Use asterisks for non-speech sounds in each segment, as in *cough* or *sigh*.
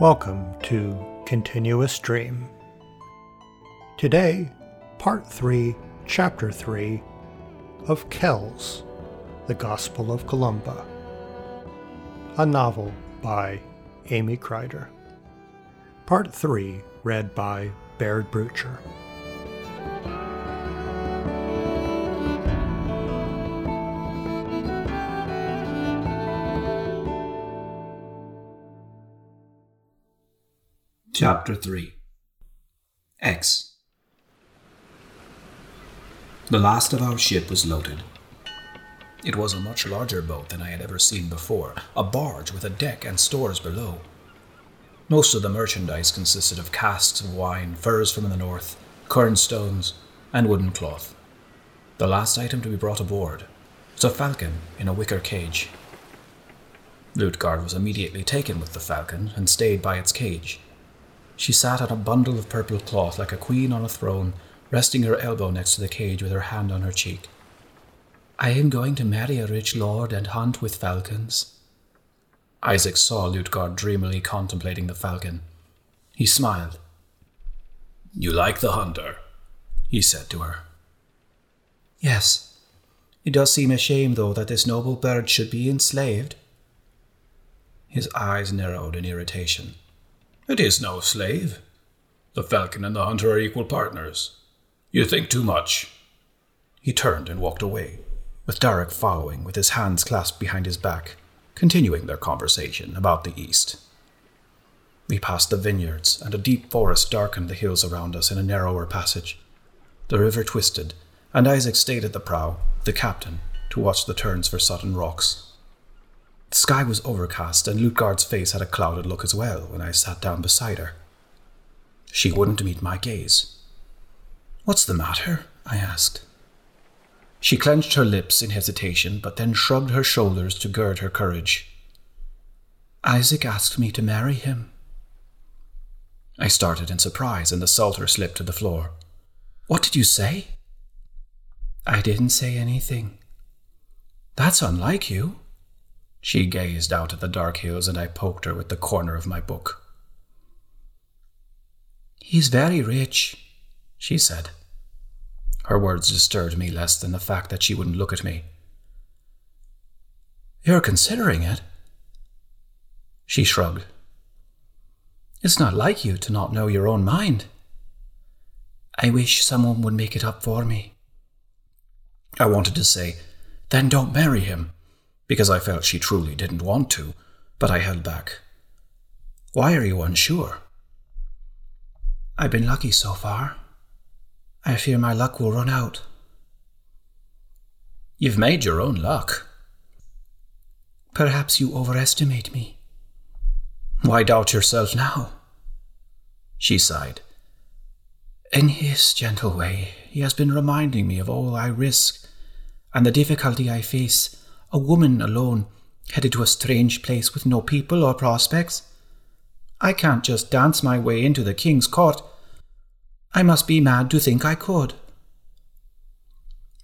Welcome to Continuous Dream. Today, Part 3, Chapter 3 of Kells, The Gospel of Columba, a novel by Amy Kreider. Part 3, read by Baird Brucher. Chapter 3 Aix The last of our ship was loaded. It was a much larger boat than I had ever seen before, a barge with a deck and stores below. Most of the merchandise consisted of casks of wine, furs from the north, currant stones, and wooden cloth. The last item to be brought aboard was a falcon in a wicker cage. Lutgard was immediately taken with the falcon and stayed by its cage. She sat on a bundle of purple cloth like a queen on a throne, resting her elbow next to the cage with her hand on her cheek. I am going to marry a rich lord and hunt with falcons. Isaac saw Lutgard dreamily contemplating the falcon. He smiled. You like the hunter, he said to her. Yes. It does seem a shame, though, that this noble bird should be enslaved. His eyes narrowed in irritation. It is no slave. The falcon and the hunter are equal partners. You think too much. He turned and walked away, with Derek following with his hands clasped behind his back, continuing their conversation about the east. We passed the vineyards, and a deep forest darkened the hills around us in a narrower passage. The river twisted, and Isaac stayed at the prow, the captain, to watch the turns for sudden rocks. The sky was overcast, and Lutgard's face had a clouded look as well when I sat down beside her. She wouldn't meet my gaze. What's the matter? I asked. She clenched her lips in hesitation, but then shrugged her shoulders to gird her courage. Isaac asked me to marry him. I started in surprise, and the psalter slipped to the floor. What did you say? I didn't say anything. That's unlike you. She gazed out at the dark hills, and I poked her with the corner of my book. He's very rich, she said. Her words disturbed me less than the fact that she wouldn't look at me. You're considering it? She shrugged. It's not like you to not know your own mind. I wish someone would make it up for me. I wanted to say, then don't marry him because I felt she truly didn't want to, but I held back. Why are you unsure? I've been lucky so far. I fear my luck will run out. You've made your own luck. Perhaps you overestimate me. Why doubt yourself now? She sighed. In his gentle way, he has been reminding me of all I risk and the difficulty I face a woman alone, headed to a strange place with no people or prospects. I can't just dance my way into the king's court. I must be mad to think I could.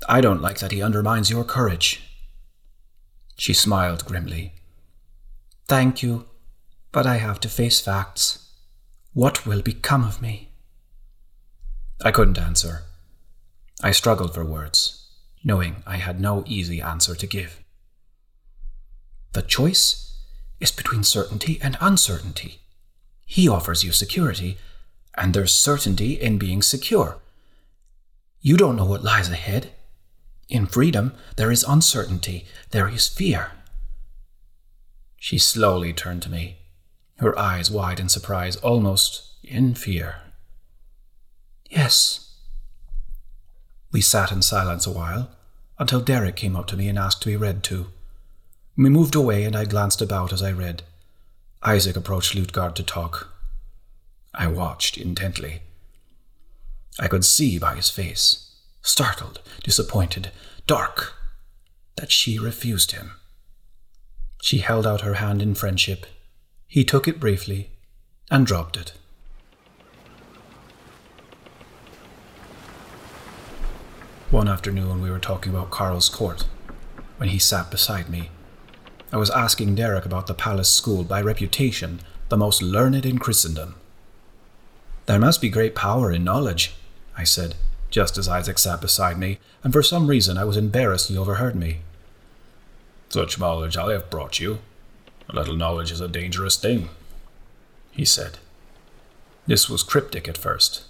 I don't like that he undermines your courage. She smiled grimly. Thank you, but I have to face facts. What will become of me? I couldn't answer. I struggled for words, knowing I had no easy answer to give. The choice is between certainty and uncertainty. He offers you security, and there's certainty in being secure. You don't know what lies ahead. In freedom, there is uncertainty, there is fear. She slowly turned to me, her eyes wide in surprise, almost in fear. Yes. We sat in silence a while, until Derek came up to me and asked to be read to. We moved away, and I glanced about as I read. Isaac approached Lutgard to talk. I watched intently. I could see by his face, startled, disappointed, dark, that she refused him. She held out her hand in friendship. He took it briefly and dropped it. One afternoon, we were talking about Karl's court when he sat beside me I was asking Derek about the palace school, by reputation, the most learned in Christendom. There must be great power in knowledge, I said, just as Isaac sat beside me, and for some reason I was embarrassed he overheard me. Such knowledge I have brought you. A little knowledge is a dangerous thing, he said. This was cryptic at first.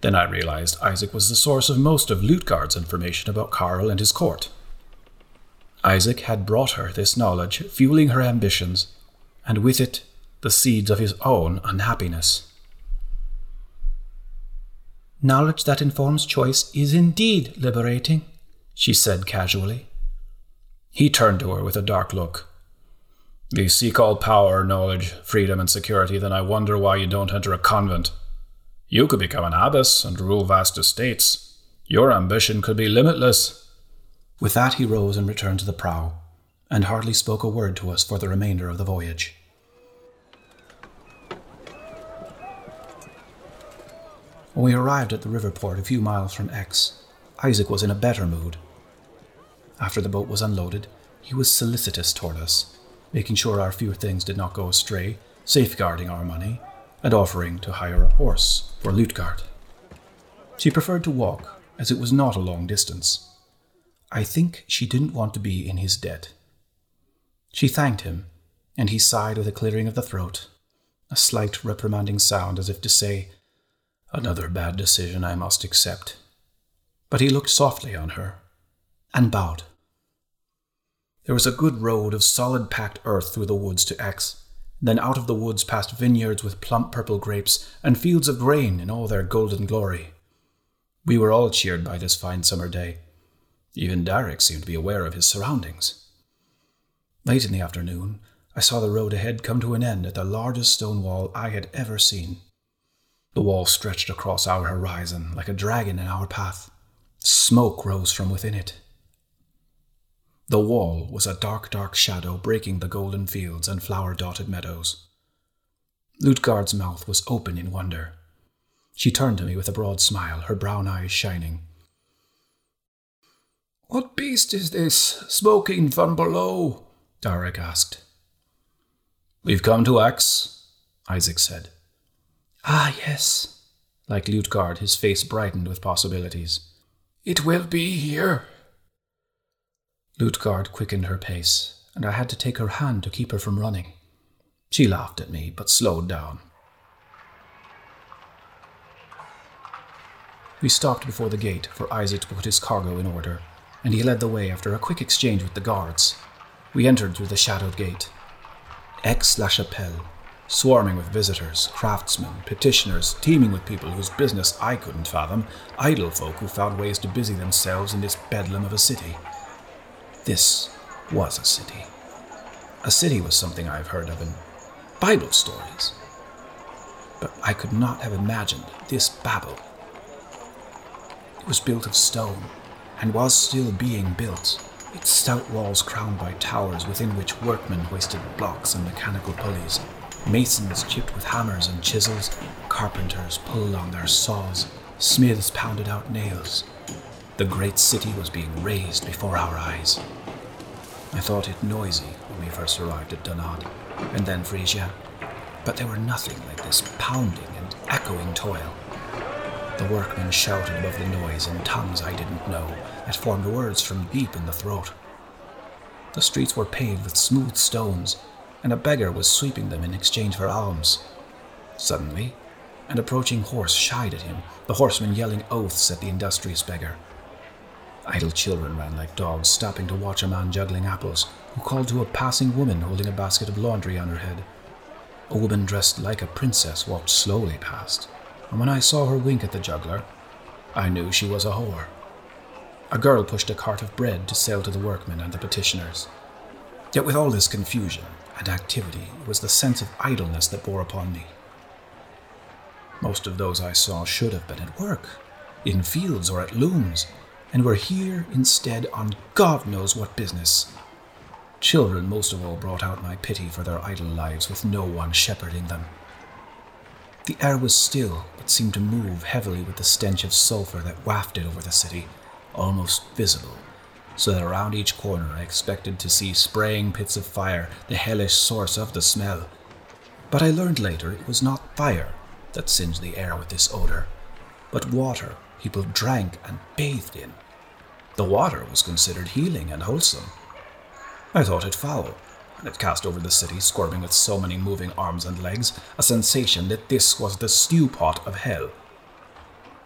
Then I realized Isaac was the source of most of Lutgard's information about Karl and his court. Isaac had brought her this knowledge, fueling her ambitions, and with it, the seeds of his own unhappiness. Knowledge that informs choice is indeed liberating, she said casually. He turned to her with a dark look. You seek all power, knowledge, freedom, and security, then I wonder why you don't enter a convent. You could become an abbess and rule vast estates. Your ambition could be limitless. With that, he rose and returned to the prow, and hardly spoke a word to us for the remainder of the voyage. When we arrived at the river port a few miles from Aix, Isaac was in a better mood. After the boat was unloaded, he was solicitous toward us, making sure our few things did not go astray, safeguarding our money, and offering to hire a horse for Lutgard. She preferred to walk, as it was not a long distance. I think she didn't want to be in his debt. She thanked him, and he sighed with a clearing of the throat, a slight reprimanding sound as if to say, Another bad decision I must accept. But he looked softly on her and bowed. There was a good road of solid packed earth through the woods to Aix, then out of the woods past vineyards with plump purple grapes and fields of grain in all their golden glory. We were all cheered by this fine summer day, even Derek seemed to be aware of his surroundings. Late in the afternoon, I saw the road ahead come to an end at the largest stone wall I had ever seen. The wall stretched across our horizon like a dragon in our path. Smoke rose from within it. The wall was a dark, dark shadow breaking the golden fields and flower dotted meadows. Lutgard's mouth was open in wonder. She turned to me with a broad smile, her brown eyes shining. What beast is this, smoking from below? Darek asked. We've come to Aix, Isaac said. Ah, yes. Like Lutgard, his face brightened with possibilities. It will be here. Lutgard quickened her pace, and I had to take her hand to keep her from running. She laughed at me, but slowed down. We stopped before the gate for Isaac to put his cargo in order and he led the way after a quick exchange with the guards. We entered through the shadowed gate. Aix la Chapelle, swarming with visitors, craftsmen, petitioners, teeming with people whose business I couldn't fathom, idle folk who found ways to busy themselves in this bedlam of a city. This was a city. A city was something I've heard of in Bible stories. But I could not have imagined this Babel. It was built of stone, and was still being built, its stout walls crowned by towers within which workmen hoisted blocks and mechanical pulleys, masons chipped with hammers and chisels, carpenters pulled on their saws, smiths pounded out nails. The great city was being raised before our eyes. I thought it noisy when we first arrived at Donad, and then Frisia, but there were nothing like this pounding and echoing toil. The workmen shouted above the noise in tongues I didn't know, that formed words from deep in the throat. The streets were paved with smooth stones, and a beggar was sweeping them in exchange for alms. Suddenly, an approaching horse shied at him, the horseman yelling oaths at the industrious beggar. Idle children ran like dogs, stopping to watch a man juggling apples, who called to a passing woman holding a basket of laundry on her head. A woman dressed like a princess walked slowly past and when I saw her wink at the juggler, I knew she was a whore. A girl pushed a cart of bread to sell to the workmen and the petitioners. Yet with all this confusion and activity, it was the sense of idleness that bore upon me. Most of those I saw should have been at work, in fields or at looms, and were here instead on God knows what business. Children most of all brought out my pity for their idle lives with no one shepherding them. The air was still, but seemed to move heavily with the stench of sulphur that wafted over the city, almost visible, so that around each corner I expected to see spraying pits of fire, the hellish source of the smell. But I learned later it was not fire that singed the air with this odor, but water people drank and bathed in. The water was considered healing and wholesome. I thought it foul, it cast over the city, squirming with so many moving arms and legs, a sensation that this was the stew pot of hell.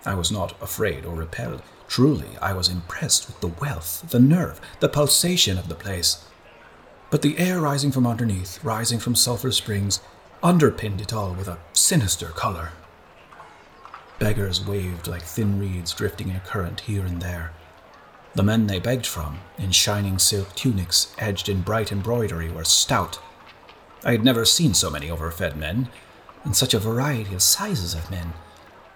I was not afraid or repelled. Truly, I was impressed with the wealth, the nerve, the pulsation of the place. But the air rising from underneath, rising from sulphur springs, underpinned it all with a sinister colour. Beggars waved like thin reeds drifting in a current here and there. The men they begged from, in shining silk tunics edged in bright embroidery, were stout. I had never seen so many overfed men, and such a variety of sizes of men,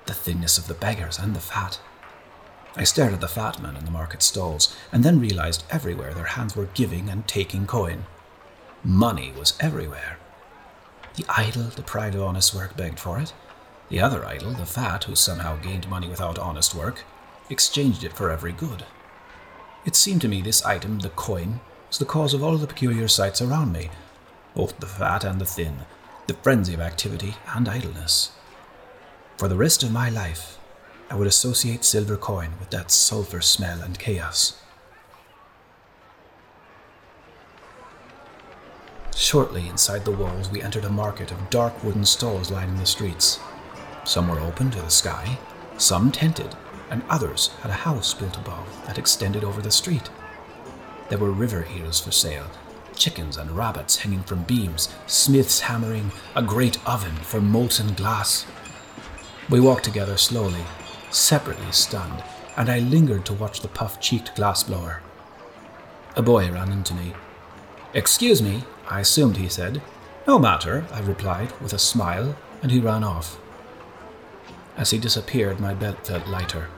the thinness of the beggars and the fat. I stared at the fat men in the market stalls, and then realized everywhere their hands were giving and taking coin. Money was everywhere. The idle, deprived of honest work, begged for it. The other idle, the fat, who somehow gained money without honest work, exchanged it for every good. It seemed to me this item, the coin, was the cause of all the peculiar sights around me, both the fat and the thin, the frenzy of activity and idleness. For the rest of my life, I would associate silver coin with that sulphur smell and chaos. Shortly inside the walls, we entered a market of dark wooden stalls lining the streets. Some were open to the sky, some tented, and others had a house built above that extended over the street. There were river eels for sale, chickens and rabbits hanging from beams, smiths hammering, a great oven for molten glass. We walked together slowly, separately stunned, and I lingered to watch the puff cheeked glassblower. A boy ran into me. Excuse me, I assumed he said. No matter, I replied with a smile, and he ran off. As he disappeared, my belt felt lighter.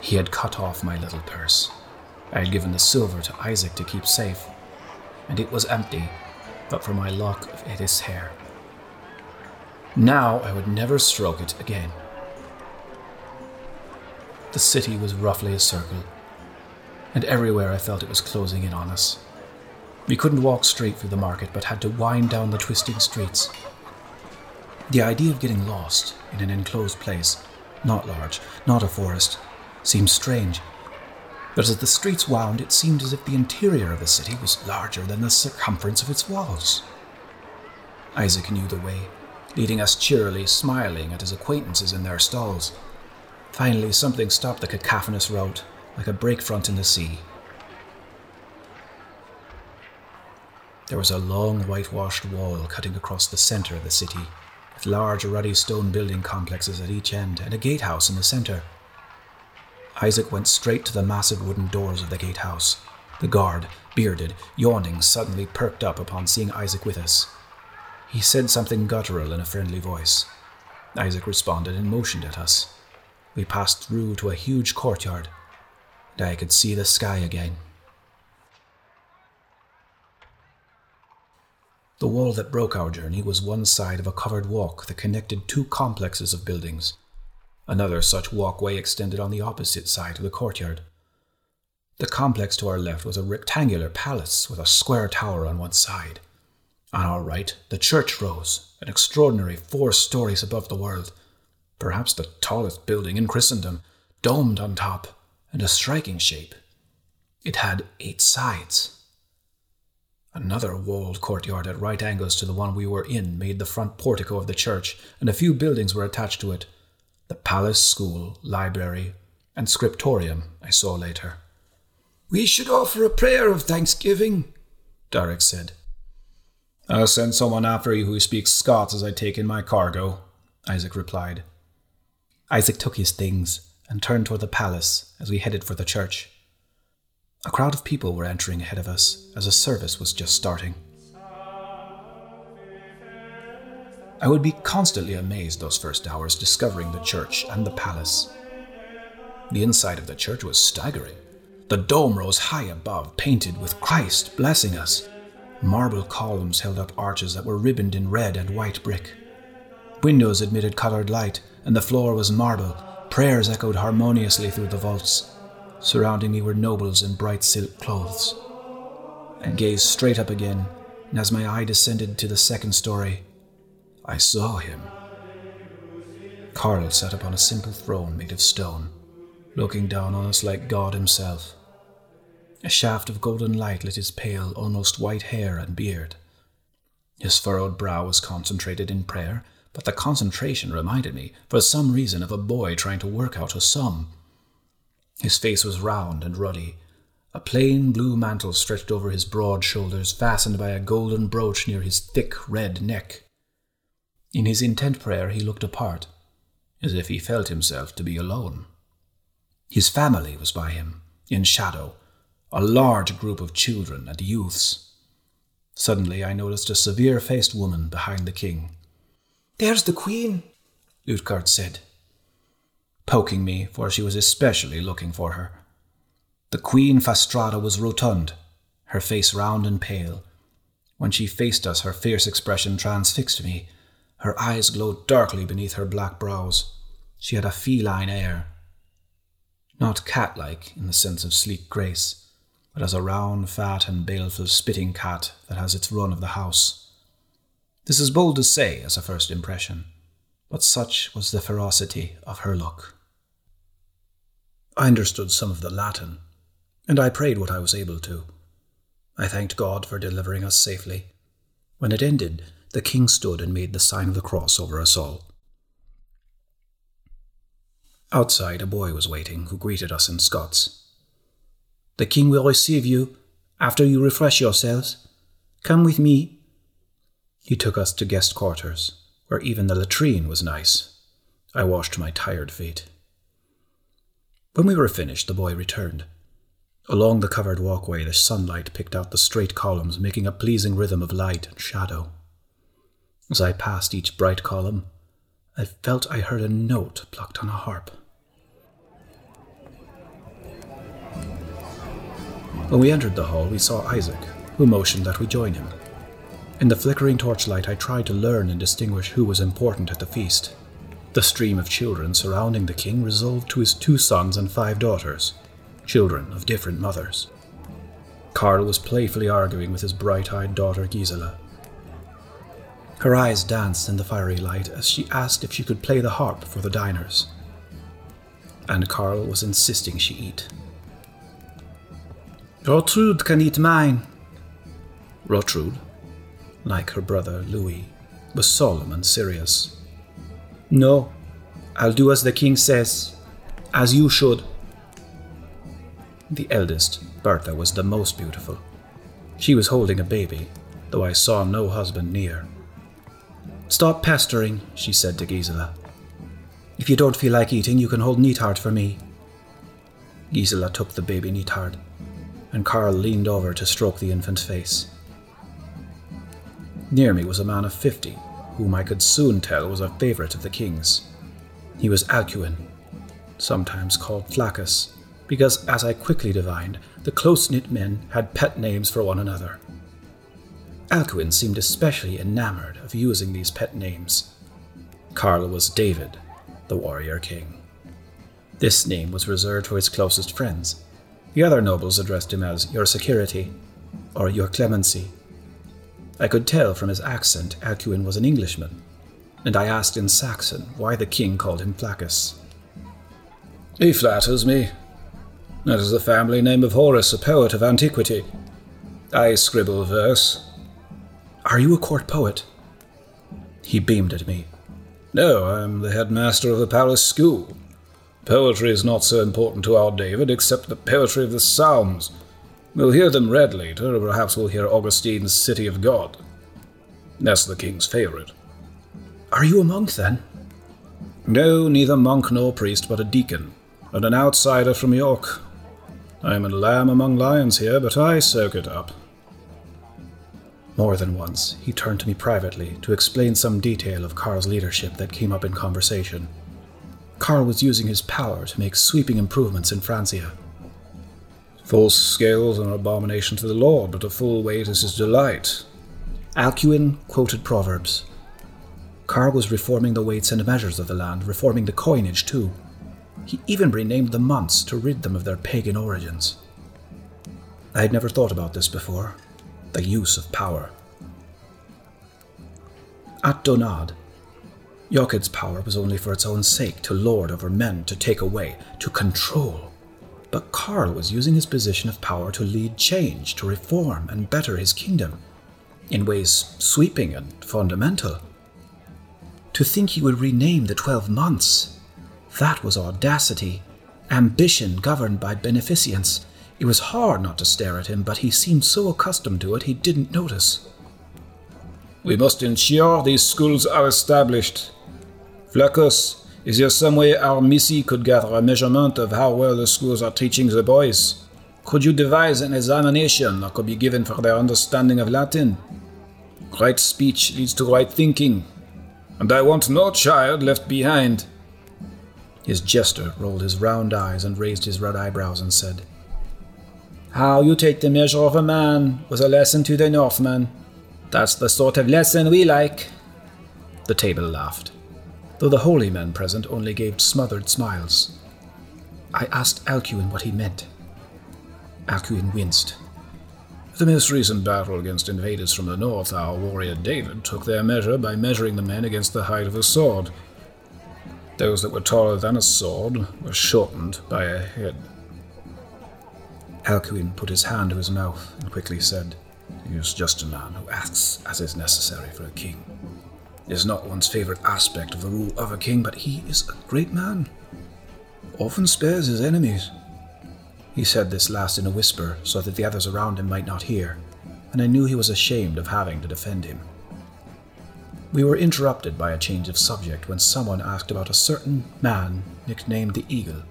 He had cut off my little purse. I had given the silver to Isaac to keep safe, and it was empty but for my lock of Edith's hair. Now I would never stroke it again. The city was roughly a circle, and everywhere I felt it was closing in on us. We couldn't walk straight through the market, but had to wind down the twisting streets. The idea of getting lost in an enclosed place, not large, not a forest, seemed strange. But as the streets wound, it seemed as if the interior of the city was larger than the circumference of its walls. Isaac knew the way, leading us cheerily, smiling at his acquaintances in their stalls. Finally, something stopped the cacophonous rout, like a breakfront in the sea. There was a long whitewashed wall cutting across the center of the city, with large ruddy stone building complexes at each end and a gatehouse in the center. Isaac went straight to the massive wooden doors of the gatehouse. The guard, bearded, yawning, suddenly perked up upon seeing Isaac with us. He said something guttural in a friendly voice. Isaac responded and motioned at us. We passed through to a huge courtyard, and I could see the sky again. The wall that broke our journey was one side of a covered walk that connected two complexes of buildings. Another such walkway extended on the opposite side of the courtyard. The complex to our left was a rectangular palace with a square tower on one side. On our right, the church rose, an extraordinary four stories above the world, perhaps the tallest building in Christendom, domed on top, and a striking shape. It had eight sides. Another walled courtyard at right angles to the one we were in made the front portico of the church, and a few buildings were attached to it. The palace, school, library, and scriptorium I saw later. We should offer a prayer of thanksgiving, Darek said. I'll send someone after you who speaks Scots as I take in my cargo, Isaac replied. Isaac took his things and turned toward the palace as we headed for the church. A crowd of people were entering ahead of us as a service was just starting. I would be constantly amazed those first hours discovering the church and the palace. The inside of the church was staggering. The dome rose high above, painted with Christ blessing us. Marble columns held up arches that were ribboned in red and white brick. Windows admitted colored light, and the floor was marble. Prayers echoed harmoniously through the vaults. Surrounding me were nobles in bright silk clothes. I gazed straight up again, and as my eye descended to the second story, I saw him. Karl sat upon a simple throne made of stone, looking down on us like God himself. A shaft of golden light lit his pale, almost white hair and beard. His furrowed brow was concentrated in prayer, but the concentration reminded me, for some reason, of a boy trying to work out a sum. His face was round and ruddy. A plain blue mantle stretched over his broad shoulders, fastened by a golden brooch near his thick red neck. In his intent prayer, he looked apart, as if he felt himself to be alone. His family was by him, in shadow, a large group of children and youths. Suddenly, I noticed a severe faced woman behind the king. There's the Queen, Lutgard said, poking me, for she was especially looking for her. The Queen Fastrada was rotund, her face round and pale. When she faced us, her fierce expression transfixed me. Her eyes glowed darkly beneath her black brows. She had a feline air. Not cat like in the sense of sleek grace but as a round, fat, and baleful spitting cat that has its run of the house. This is bold to say as a first impression, but such was the ferocity of her look. I understood some of the Latin, and I prayed what I was able to. I thanked God for delivering us safely. When it ended, the king stood and made the sign of the cross over us all. Outside, a boy was waiting who greeted us in Scots. The king will receive you after you refresh yourselves. Come with me. He took us to guest quarters, where even the latrine was nice. I washed my tired feet. When we were finished, the boy returned. Along the covered walkway, the sunlight picked out the straight columns, making a pleasing rhythm of light and shadow. As I passed each bright column, I felt I heard a note plucked on a harp. When we entered the hall, we saw Isaac, who motioned that we join him. In the flickering torchlight, I tried to learn and distinguish who was important at the feast. The stream of children surrounding the king resolved to his two sons and five daughters, children of different mothers. Karl was playfully arguing with his bright eyed daughter Gisela. Her eyes danced in the fiery light as she asked if she could play the harp for the diners. And Karl was insisting she eat. Rotrud can eat mine. Rotrud, like her brother Louis, was solemn and serious. No, I'll do as the king says, as you should. The eldest, Bertha, was the most beautiful. She was holding a baby, though I saw no husband near. Stop pestering, she said to Gisela. If you don't feel like eating, you can hold Nithard for me. Gisela took the baby Nithard and Karl leaned over to stroke the infant's face. Near me was a man of fifty, whom I could soon tell was a favourite of the king's. He was Alcuin, sometimes called Flaccus, because, as I quickly divined, the close knit men had pet names for one another. Alcuin seemed especially enamored of using these pet names. Karl was David, the warrior king. This name was reserved for his closest friends, the other nobles addressed him as Your Security, or Your Clemency. I could tell from his accent Alcuin was an Englishman, and I asked in Saxon why the king called him Flaccus. He flatters me. That is the family name of Horace, a poet of antiquity. I scribble verse. Are you a court poet? He beamed at me. No, I'm the headmaster of a palace school. Poetry is not so important to our David except the poetry of the Psalms. We'll hear them read later, or perhaps we'll hear Augustine's City of God. That's the king's favorite. Are you a monk, then? No, neither monk nor priest, but a deacon, and an outsider from York. I am a lamb among lions here, but I soak it up. More than once, he turned to me privately to explain some detail of Karl's leadership that came up in conversation. Karl was using his power to make sweeping improvements in Francia. False scales are an abomination to the Lord, but a full weight is his delight. Alcuin quoted Proverbs. Karl was reforming the weights and measures of the land, reforming the coinage too. He even renamed the months to rid them of their pagan origins. I had never thought about this before the use of power. At Donad, Yokid's power was only for its own sake, to lord over men, to take away, to control. But Karl was using his position of power to lead change, to reform and better his kingdom, in ways sweeping and fundamental. To think he would rename the Twelve Months, that was audacity, ambition governed by beneficence. It was hard not to stare at him, but he seemed so accustomed to it he didn't notice. We must ensure these schools are established, Flaccus, is there some way our missi could gather a measurement of how well the schools are teaching the boys? Could you devise an examination that could be given for their understanding of Latin? Right speech leads to right thinking, and I want no child left behind. His jester rolled his round eyes and raised his red eyebrows and said, How you take the measure of a man was a lesson to the Northmen. That's the sort of lesson we like. The table laughed though the holy men present only gave smothered smiles. I asked Alcuin what he meant. Alcuin winced. The most recent battle against invaders from the north, our warrior David took their measure by measuring the men against the height of a sword. Those that were taller than a sword were shortened by a head. Alcuin put his hand to his mouth and quickly said, He is just a man who acts as is necessary for a king is not one's favorite aspect of the rule of a king, but he is a great man. Often spares his enemies. He said this last in a whisper so that the others around him might not hear, and I knew he was ashamed of having to defend him. We were interrupted by a change of subject when someone asked about a certain man nicknamed the Eagle.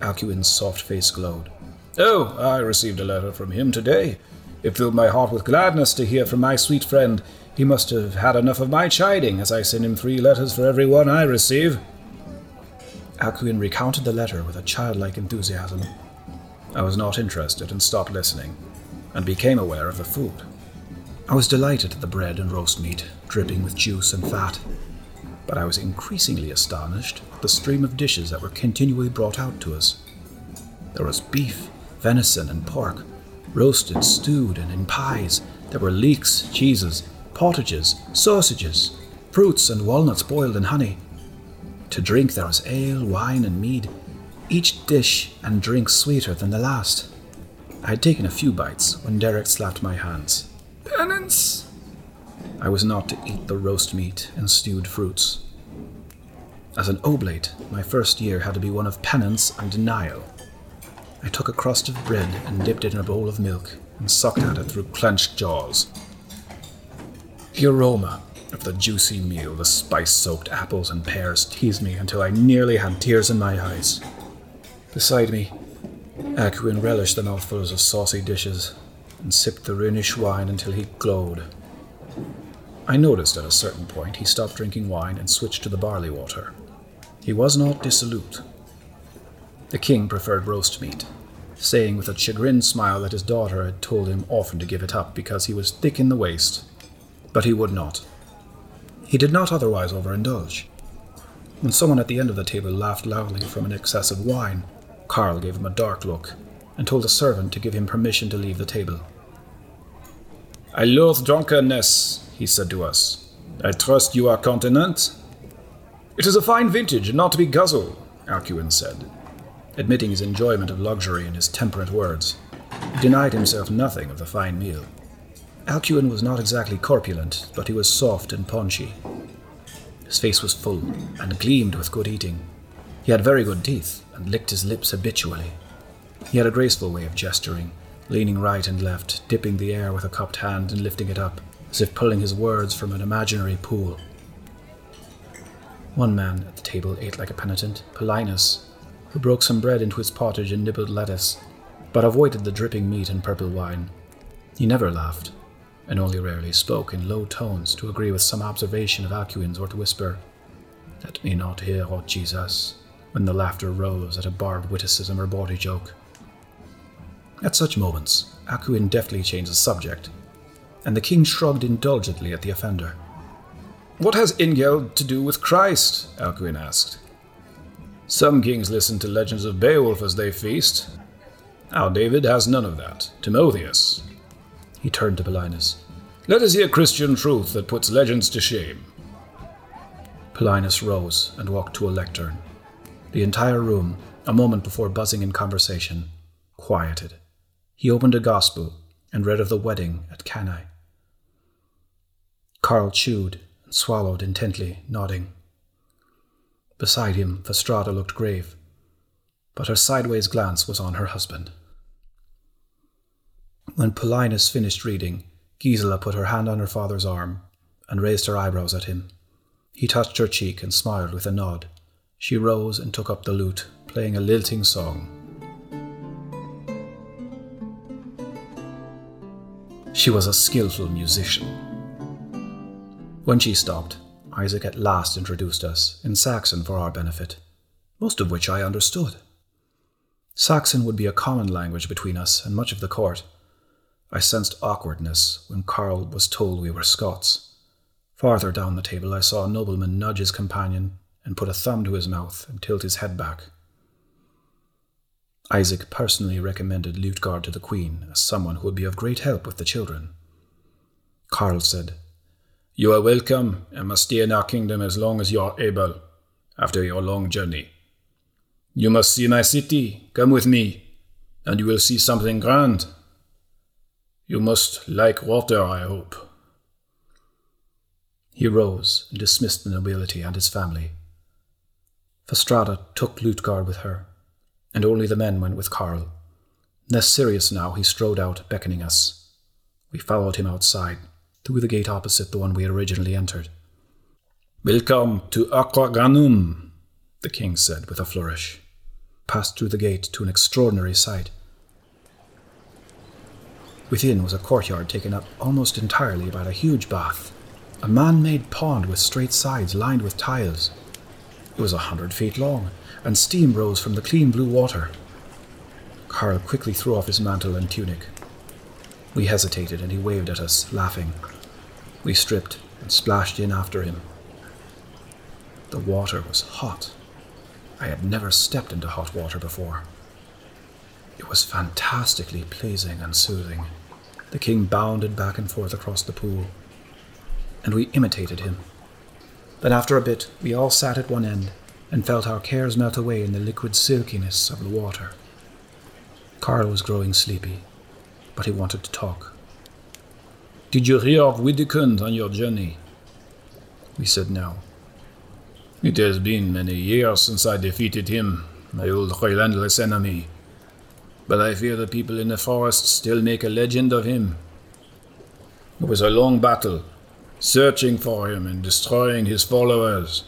Alcuin's soft face glowed. Oh, I received a letter from him today. It filled my heart with gladness to hear from my sweet friend he must have had enough of my chiding, as I send him three letters for every one I receive. Alcuin recounted the letter with a childlike enthusiasm. I was not interested and stopped listening, and became aware of the food. I was delighted at the bread and roast meat, dripping with juice and fat, but I was increasingly astonished at the stream of dishes that were continually brought out to us. There was beef, venison, and pork, roasted, stewed, and in pies. There were leeks, cheeses, pottages, sausages, fruits, and walnuts boiled in honey. To drink there was ale, wine, and mead, each dish and drink sweeter than the last. I had taken a few bites when Derek slapped my hands. Penance! I was not to eat the roast meat and stewed fruits. As an oblate, my first year had to be one of penance and denial. I took a crust of bread and dipped it in a bowl of milk and sucked at it through clenched jaws. The aroma of the juicy meal, the spice soaked apples and pears teased me until I nearly had tears in my eyes. Beside me, Alcuin relished the mouthfuls of saucy dishes and sipped the Rhenish wine until he glowed. I noticed at a certain point he stopped drinking wine and switched to the barley water. He was not dissolute. The king preferred roast meat, saying with a chagrined smile that his daughter had told him often to give it up because he was thick in the waist but he would not. He did not otherwise overindulge. When someone at the end of the table laughed loudly from an excess of wine, Karl gave him a dark look and told a servant to give him permission to leave the table. I loathe drunkenness, he said to us. I trust you are continent? It is a fine vintage not to be guzzled, Alcuin said, admitting his enjoyment of luxury in his temperate words. He denied himself nothing of the fine meal. Alcuin was not exactly corpulent, but he was soft and paunchy. His face was full and gleamed with good eating. He had very good teeth and licked his lips habitually. He had a graceful way of gesturing, leaning right and left, dipping the air with a cupped hand and lifting it up, as if pulling his words from an imaginary pool. One man at the table ate like a penitent, Paulinus, who broke some bread into his pottage and nibbled lettuce, but avoided the dripping meat and purple wine. He never laughed, and only rarely spoke in low tones to agree with some observation of Alcuin's or to whisper, Let me not hear aught Jesus, when the laughter rose at a barbed witticism or bawdy joke. At such moments, Alcuin deftly changed the subject, and the king shrugged indulgently at the offender. What has Ingeld to do with Christ? Alcuin asked. Some kings listen to legends of Beowulf as they feast. Our David has none of that. Timotheus, he turned to Paulinus. Let us hear Christian truth that puts legends to shame. Paulinus rose and walked to a lectern. The entire room, a moment before buzzing in conversation, quieted. He opened a gospel and read of the wedding at Cana. Karl chewed and swallowed intently, nodding. Beside him, Fastrada looked grave, but her sideways glance was on her husband. When Paulinus finished reading, Gisela put her hand on her father's arm and raised her eyebrows at him. He touched her cheek and smiled with a nod. She rose and took up the lute, playing a lilting song. She was a skilful musician. When she stopped, Isaac at last introduced us, in Saxon for our benefit, most of which I understood. Saxon would be a common language between us and much of the court. I sensed awkwardness when Karl was told we were Scots. Farther down the table, I saw a nobleman nudge his companion and put a thumb to his mouth and tilt his head back. Isaac personally recommended Lutgard to the Queen as someone who would be of great help with the children. Karl said, You are welcome and must stay in our kingdom as long as you are able, after your long journey. You must see my city. Come with me, and you will see something grand. You must like water, I hope. He rose and dismissed the nobility and his family. Fastrada took Lutgard with her and only the men went with Karl. Less serious now, he strode out, beckoning us. We followed him outside, through the gate opposite the one we had originally entered. Welcome to Aquagranum, the king said with a flourish. Passed through the gate to an extraordinary sight. Within was a courtyard taken up almost entirely by a huge bath, a man made pond with straight sides lined with tiles. It was a hundred feet long, and steam rose from the clean blue water. Karl quickly threw off his mantle and tunic. We hesitated, and he waved at us, laughing. We stripped and splashed in after him. The water was hot. I had never stepped into hot water before. It was fantastically pleasing and soothing. The king bounded back and forth across the pool, and we imitated him. Then, after a bit, we all sat at one end and felt our cares melt away in the liquid silkiness of the water. Karl was growing sleepy, but he wanted to talk. Did you hear of Widukind on your journey? We said no. It has been many years since I defeated him, my old relentless enemy. But I fear the people in the forest still make a legend of him. It was a long battle, searching for him and destroying his followers.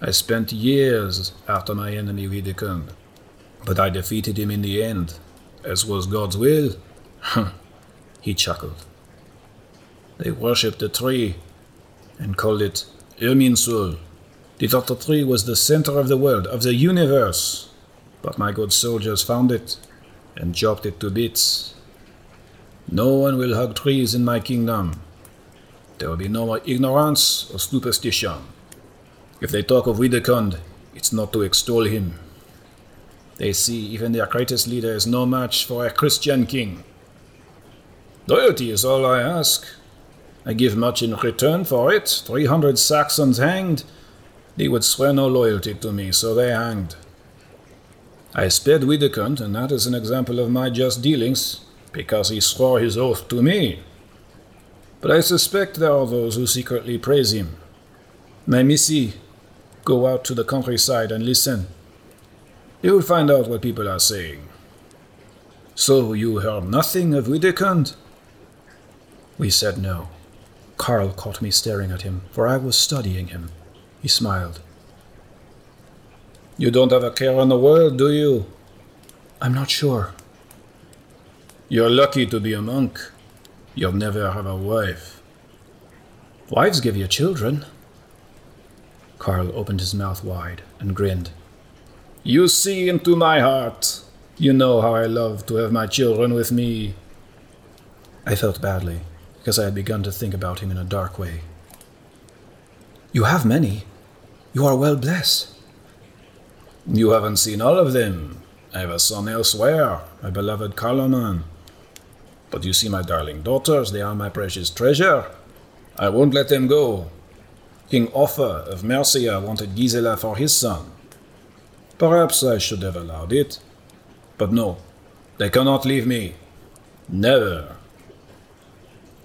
I spent years after my enemy Widukind, but I defeated him in the end, as was God's will. *laughs* he chuckled. They worshipped the tree and called it. They thought the tree was the center of the world, of the universe. But my good soldiers found it and chopped it to bits. No one will hug trees in my kingdom. There will be no more ignorance or superstition. If they talk of Widukind, it's not to extol him. They see even their greatest leader is no match for a Christian king. Loyalty is all I ask. I give much in return for it. Three hundred Saxons hanged. They would swear no loyalty to me, so they hanged. I spared Widukind, and that is an example of my just dealings, because he swore his oath to me. But I suspect there are those who secretly praise him. Missi Go out to the countryside and listen. You will find out what people are saying. So you heard nothing of Widukind? We said no. Karl caught me staring at him, for I was studying him. He smiled. You don't have a care in the world, do you? I'm not sure. You're lucky to be a monk. You'll never have a wife. Wives give you children. Karl opened his mouth wide and grinned. You see into my heart. You know how I love to have my children with me. I felt badly, because I had begun to think about him in a dark way. You have many. You are well blessed. You haven't seen all of them. I have a son elsewhere, my beloved Carloman. But you see, my darling daughters, they are my precious treasure. I won't let them go. King Offa of Mercia wanted Gisela for his son. Perhaps I should have allowed it. But no, they cannot leave me. Never.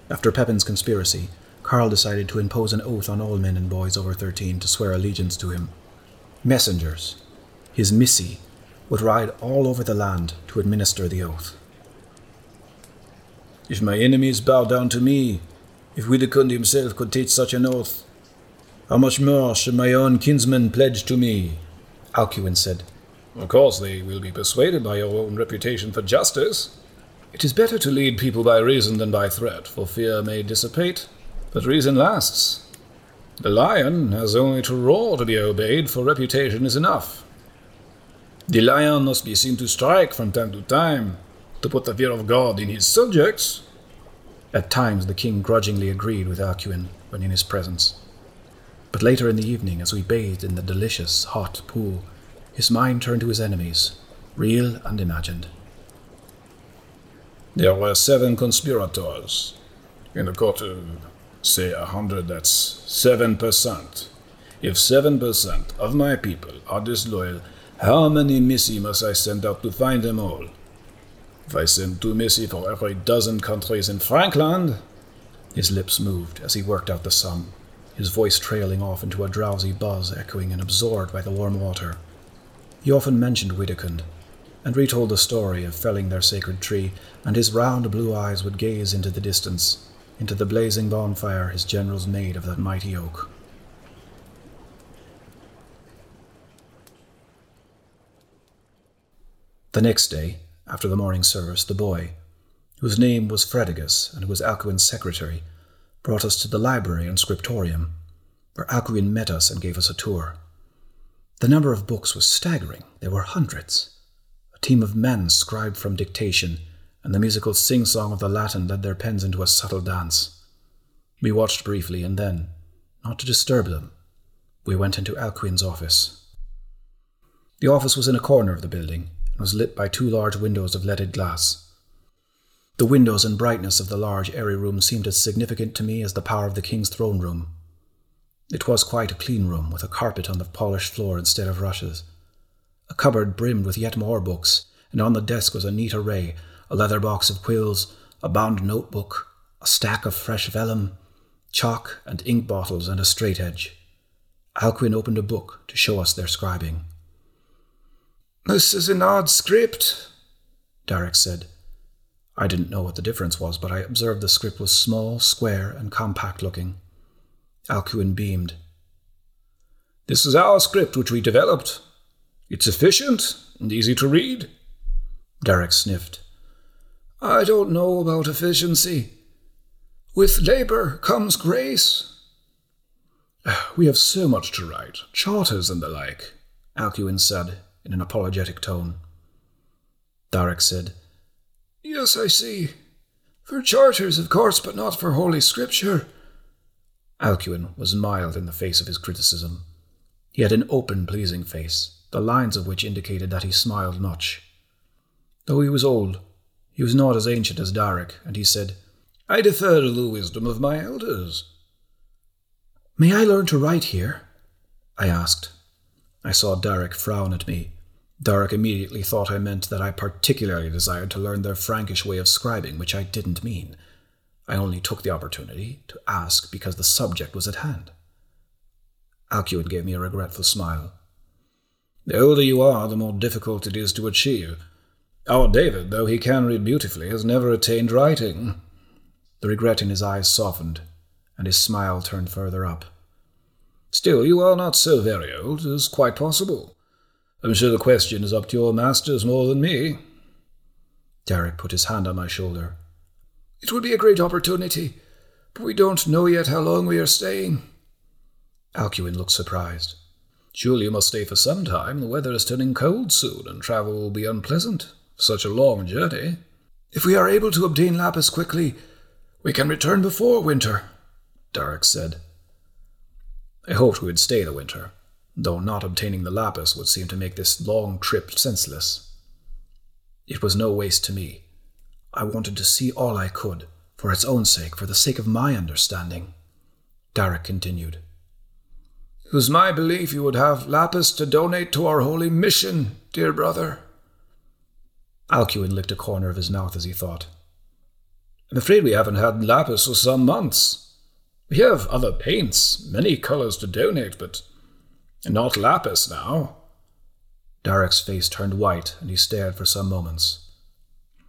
After Pepin's conspiracy, Karl decided to impose an oath on all men and boys over 13 to swear allegiance to him. Messengers, his missi, would ride all over the land to administer the oath. If my enemies bow down to me, if Widukind himself could take such an oath, how much more should my own kinsmen pledge to me? Alcuin said. Of course, they will be persuaded by your own reputation for justice. It is better to lead people by reason than by threat, for fear may dissipate, but reason lasts. The lion has only to roar to be obeyed, for reputation is enough. The lion must be seen to strike from time to time, to put the fear of God in his subjects. At times the king grudgingly agreed with Alcuin when in his presence. But later in the evening, as we bathed in the delicious, hot pool, his mind turned to his enemies, real and imagined. There were seven conspirators. In a court of, say, a hundred, that's seven percent. If seven percent of my people are disloyal, how many missi must I send out to find them all? If I send two missi for every dozen countries in Frankland. His lips moved as he worked out the sum, his voice trailing off into a drowsy buzz echoing and absorbed by the warm water. He often mentioned Widukind, and retold the story of felling their sacred tree, and his round blue eyes would gaze into the distance, into the blazing bonfire his generals made of that mighty oak. The next day, after the morning service, the boy, whose name was Fredegus and who was Alcuin's secretary, brought us to the library and scriptorium, where Alcuin met us and gave us a tour. The number of books was staggering. There were hundreds. A team of men scribed from dictation, and the musical sing song of the Latin led their pens into a subtle dance. We watched briefly, and then, not to disturb them, we went into Alcuin's office. The office was in a corner of the building and was lit by two large windows of leaded glass. The windows and brightness of the large, airy room seemed as significant to me as the power of the king's throne room. It was quite a clean room, with a carpet on the polished floor instead of rushes. A cupboard brimmed with yet more books, and on the desk was a neat array a leather box of quills, a bound notebook, a stack of fresh vellum, chalk and ink bottles, and a straight edge. Alcuin opened a book to show us their scribing. This is an odd script, Darek said. I didn't know what the difference was, but I observed the script was small, square, and compact looking. Alcuin beamed. This is our script which we developed. It's efficient and easy to read. Derek sniffed. I don't know about efficiency. With labor comes grace. *sighs* We have so much to write, charters and the like, Alcuin said in an apologetic tone. Darek said, Yes, I see. For charters, of course, but not for Holy Scripture. Alcuin was mild in the face of his criticism. He had an open, pleasing face, the lines of which indicated that he smiled much. Though he was old, he was not as ancient as Darek, and he said, I defer to the wisdom of my elders. May I learn to write here? I asked. I saw Darek frown at me. Darek immediately thought I meant that I particularly desired to learn their Frankish way of scribing, which I didn't mean. I only took the opportunity to ask because the subject was at hand. Alcuin gave me a regretful smile. The older you are, the more difficult it is to achieve. Our David, though he can read beautifully, has never attained writing. The regret in his eyes softened, and his smile turned further up. Still, you are not so very old. It is quite possible. I'm sure the question is up to your masters more than me. Derek put his hand on my shoulder. It would be a great opportunity, but we don't know yet how long we are staying. Alcuin looked surprised. Surely you must stay for some time. The weather is turning cold soon, and travel will be unpleasant. Such a long journey. If we are able to obtain lapis quickly, we can return before winter, Darek said. I hoped we would stay the winter, though not obtaining the lapis would seem to make this long trip senseless. It was no waste to me. I wanted to see all I could, for its own sake, for the sake of my understanding. Darek continued. It was my belief you would have lapis to donate to our holy mission, dear brother. Alcuin licked a corner of his mouth as he thought. I'm afraid we haven't had lapis for some months. We have other paints, many colors to donate, but not lapis now. Darek's face turned white, and he stared for some moments.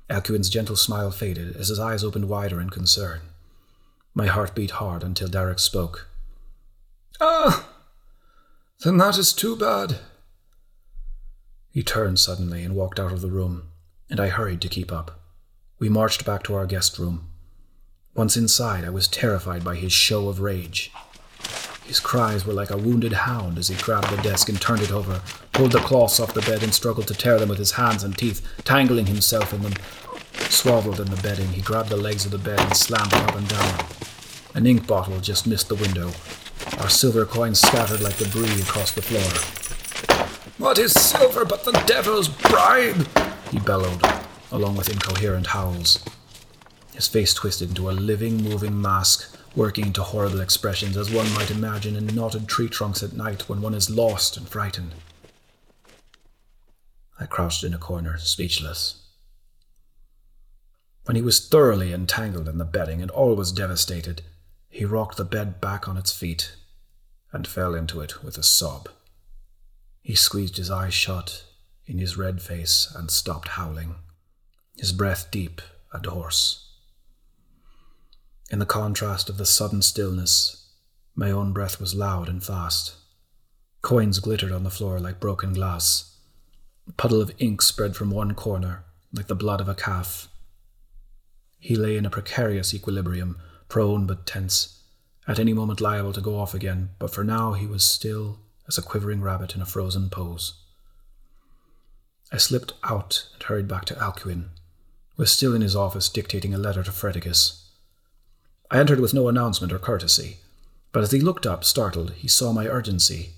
Alcuin's gentle smile faded as his eyes opened wider in concern. My heart beat hard until Darek spoke. Ah, then that is too bad. He turned suddenly and walked out of the room, and I hurried to keep up. We marched back to our guest room. Once inside, I was terrified by his show of rage. His cries were like a wounded hound as he grabbed the desk and turned it over, pulled the cloths off the bed and struggled to tear them with his hands and teeth, tangling himself in them. Swaddled in the bedding, he grabbed the legs of the bed and slammed it up and down. An ink bottle just missed the window. Our silver coins scattered like debris across the floor. What is silver but the devil's bribe? He bellowed along with incoherent howls. His face twisted into a living, moving mask, working into horrible expressions as one might imagine in knotted tree trunks at night when one is lost and frightened. I crouched in a corner, speechless. When he was thoroughly entangled in the bedding and all was devastated, he rocked the bed back on its feet and fell into it with a sob. He squeezed his eyes shut in his red face and stopped howling his breath deep and hoarse. In the contrast of the sudden stillness, my own breath was loud and fast. Coins glittered on the floor like broken glass. A puddle of ink spread from one corner, like the blood of a calf. He lay in a precarious equilibrium, prone but tense, at any moment liable to go off again, but for now he was still as a quivering rabbit in a frozen pose. I slipped out and hurried back to Alcuin who was still in his office dictating a letter to Fredegus. I entered with no announcement or courtesy, but as he looked up, startled, he saw my urgency.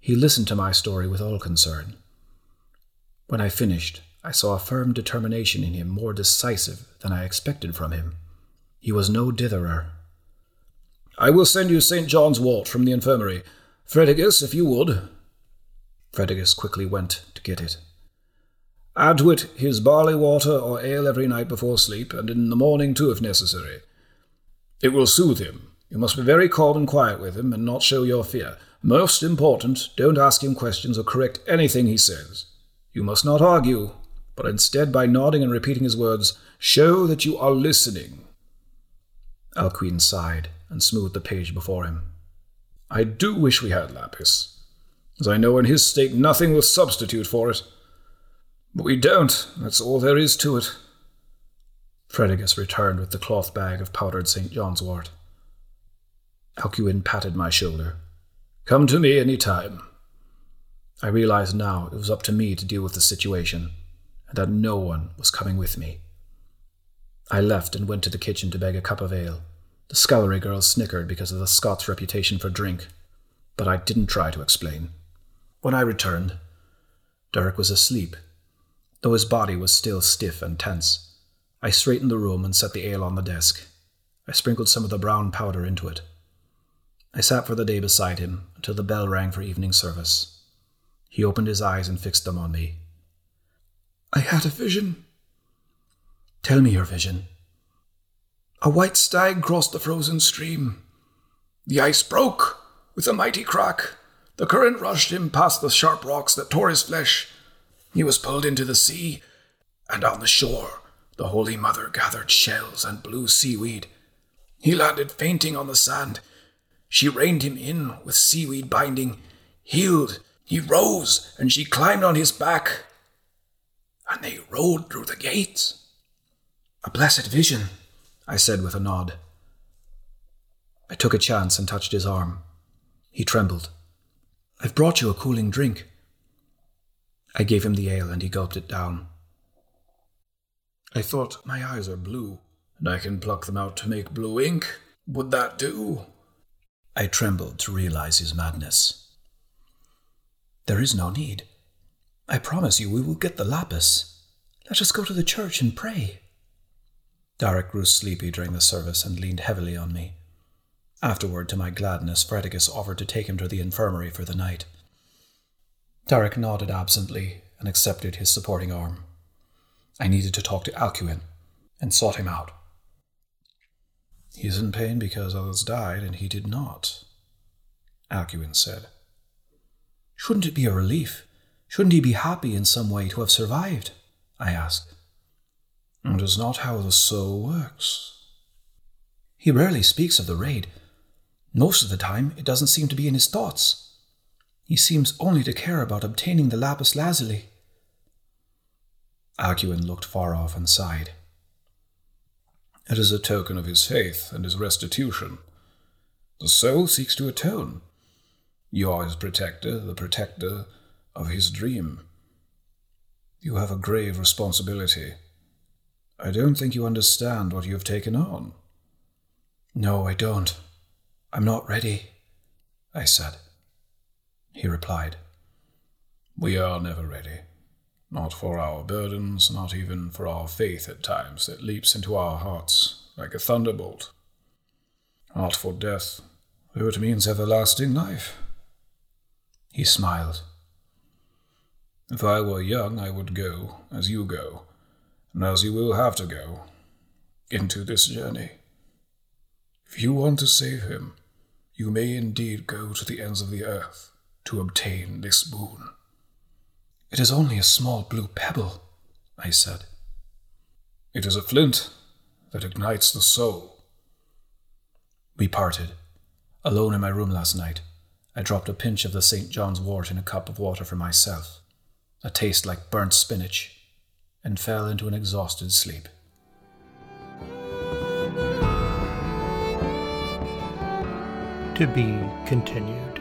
He listened to my story with all concern. When I finished, I saw a firm determination in him more decisive than I expected from him. He was no ditherer. I will send you St. John's wort from the infirmary. Fredegus, if you would. Fredegus quickly went to get it. Add to it his barley water or ale every night before sleep, and in the morning too, if necessary. It will soothe him. You must be very calm and quiet with him, and not show your fear. Most important, don't ask him questions or correct anything he says. You must not argue, but instead, by nodding and repeating his words, show that you are listening. Alcuin sighed and smoothed the page before him. I do wish we had lapis, as I know in his state nothing will substitute for it. But we don't. That's all there is to it. Fredegus returned with the cloth bag of powdered St. John's wort. Alcuin patted my shoulder. Come to me any time. I realized now it was up to me to deal with the situation, and that no one was coming with me. I left and went to the kitchen to beg a cup of ale. The scullery girls snickered because of the Scots' reputation for drink, but I didn't try to explain. When I returned, Derek was asleep though his body was still stiff and tense. I straightened the room and set the ale on the desk. I sprinkled some of the brown powder into it. I sat for the day beside him until the bell rang for evening service. He opened his eyes and fixed them on me. I had a vision. Tell me your vision. A white stag crossed the frozen stream. The ice broke with a mighty crack. The current rushed him past the sharp rocks that tore his flesh he was pulled into the sea, and on the shore the Holy Mother gathered shells and blue seaweed. He landed fainting on the sand. She reined him in with seaweed binding. Healed, he rose, and she climbed on his back. And they rode through the gates. A blessed vision, I said with a nod. I took a chance and touched his arm. He trembled. I've brought you a cooling drink. I gave him the ale and he gulped it down. I thought my eyes are blue, and I can pluck them out to make blue ink. Would that do? I trembled to realize his madness. There is no need. I promise you we will get the lapis. Let us go to the church and pray. Darek grew sleepy during the service and leaned heavily on me. Afterward, to my gladness, Fredegus offered to take him to the infirmary for the night. Darek nodded absently and accepted his supporting arm. I needed to talk to Alcuin and sought him out. He is in pain because others died and he did not, Alcuin said. Shouldn't it be a relief? Shouldn't he be happy in some way to have survived? I asked. It is not how the soul works. He rarely speaks of the raid. Most of the time, it doesn't seem to be in his thoughts. He seems only to care about obtaining the lapis lazuli. Alcuin looked far off and sighed. It is a token of his faith and his restitution. The soul seeks to atone. You are his protector, the protector of his dream. You have a grave responsibility. I don't think you understand what you have taken on. No, I don't. I'm not ready, I said. He replied, We are never ready. Not for our burdens, not even for our faith at times that leaps into our hearts like a thunderbolt. Not for death, though it means everlasting life. He smiled. If I were young, I would go as you go and as you will have to go, into this journey. If you want to save him, you may indeed go to the ends of the earth to obtain this boon. It is only a small blue pebble, I said. It is a flint that ignites the soul. We parted. Alone in my room last night, I dropped a pinch of the St. John's wort in a cup of water for myself, a taste like burnt spinach and fell into an exhausted sleep. To be continued.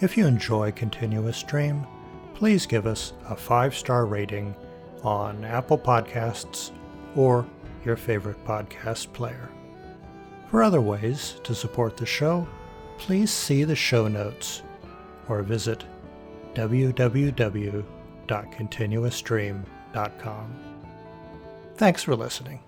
If you enjoy Continuous Stream, please give us a five star rating on Apple Podcasts or your favorite podcast player. For other ways to support the show, please see the show notes or visit www www.continuousstream.com. Thanks for listening.